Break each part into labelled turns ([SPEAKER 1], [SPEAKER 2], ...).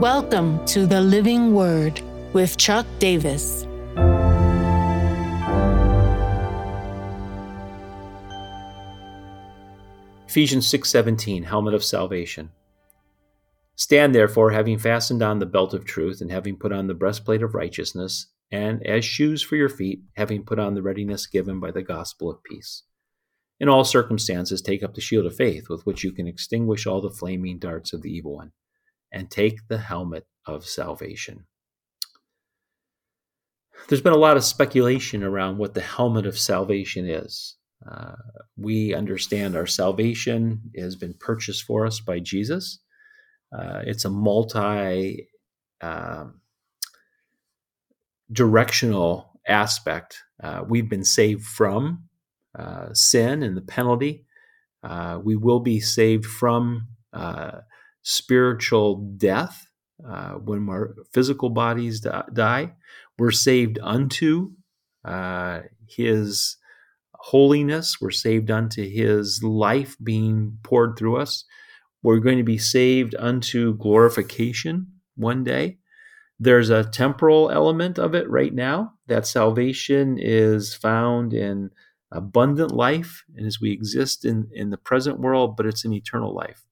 [SPEAKER 1] Welcome to the Living Word with Chuck Davis.
[SPEAKER 2] Ephesians 6:17 Helmet of salvation. Stand therefore having fastened on the belt of truth and having put on the breastplate of righteousness and as shoes for your feet having put on the readiness given by the gospel of peace. In all circumstances take up the shield of faith with which you can extinguish all the flaming darts of the evil one and take the helmet of salvation. There's been a lot of speculation around what the helmet of salvation is. Uh, we understand our salvation has been purchased for us by Jesus. Uh, it's a multi uh, directional aspect. Uh, we've been saved from uh, sin and the penalty. Uh, we will be saved from spiritual death uh, when our physical bodies die. We're saved unto uh, His holiness. We're saved unto His life being poured through us. We're going to be saved unto glorification one day. There's a temporal element of it right now. That salvation is found in abundant life and as we exist in, in the present world, but it's an eternal life.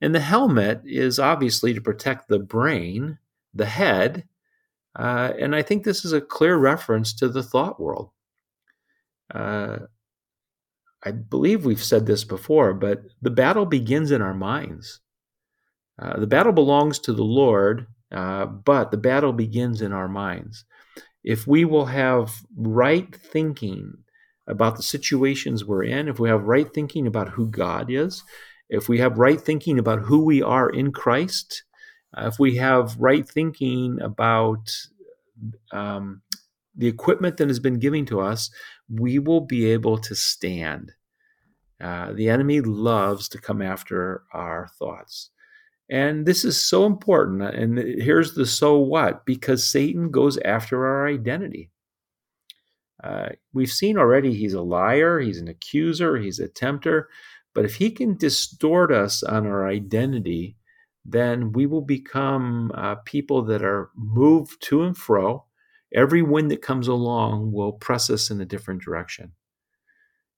[SPEAKER 2] And the helmet is obviously to protect the brain, the head. Uh, and I think this is a clear reference to the thought world. Uh, I believe we've said this before, but the battle begins in our minds. Uh, the battle belongs to the Lord, uh, but the battle begins in our minds. If we will have right thinking about the situations we're in, if we have right thinking about who God is, if we have right thinking about who we are in Christ, uh, if we have right thinking about um, the equipment that has been given to us, we will be able to stand. Uh, the enemy loves to come after our thoughts. And this is so important. And here's the so what because Satan goes after our identity. Uh, we've seen already he's a liar, he's an accuser, he's a tempter. But if he can distort us on our identity, then we will become uh, people that are moved to and fro. Every wind that comes along will press us in a different direction.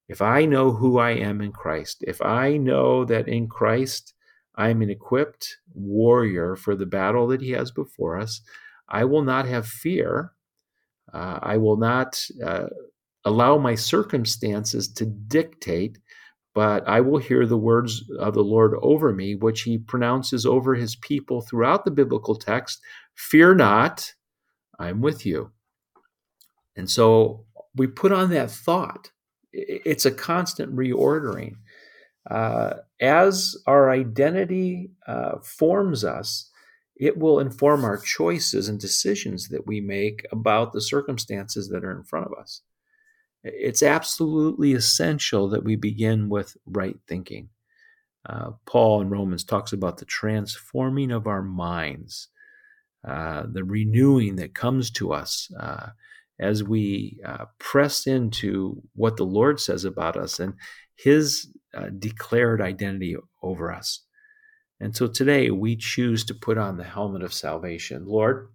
[SPEAKER 2] If I know who I am in Christ, if I know that in Christ I'm an equipped warrior for the battle that He has before us, I will not have fear. Uh, I will not uh, allow my circumstances to dictate but I will hear the words of the Lord over me, which he pronounces over his people throughout the biblical text Fear not, I'm with you. And so we put on that thought. It's a constant reordering. Uh, as our identity uh, forms us, it will inform our choices and decisions that we make about the circumstances that are in front of us. It's absolutely essential that we begin with right thinking. Uh, Paul in Romans talks about the transforming of our minds, uh, the renewing that comes to us uh, as we uh, press into what the Lord says about us and his uh, declared identity over us. And so today we choose to put on the helmet of salvation. Lord,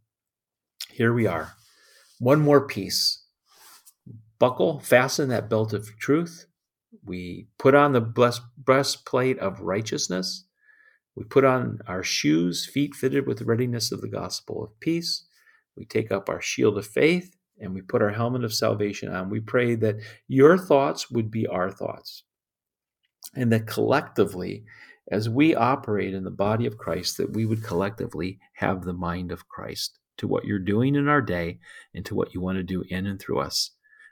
[SPEAKER 2] here we are. One more piece buckle, fasten that belt of truth. We put on the breastplate of righteousness. We put on our shoes, feet fitted with the readiness of the gospel of peace. We take up our shield of faith and we put our helmet of salvation on. We pray that your thoughts would be our thoughts. And that collectively, as we operate in the body of Christ, that we would collectively have the mind of Christ to what you're doing in our day and to what you want to do in and through us.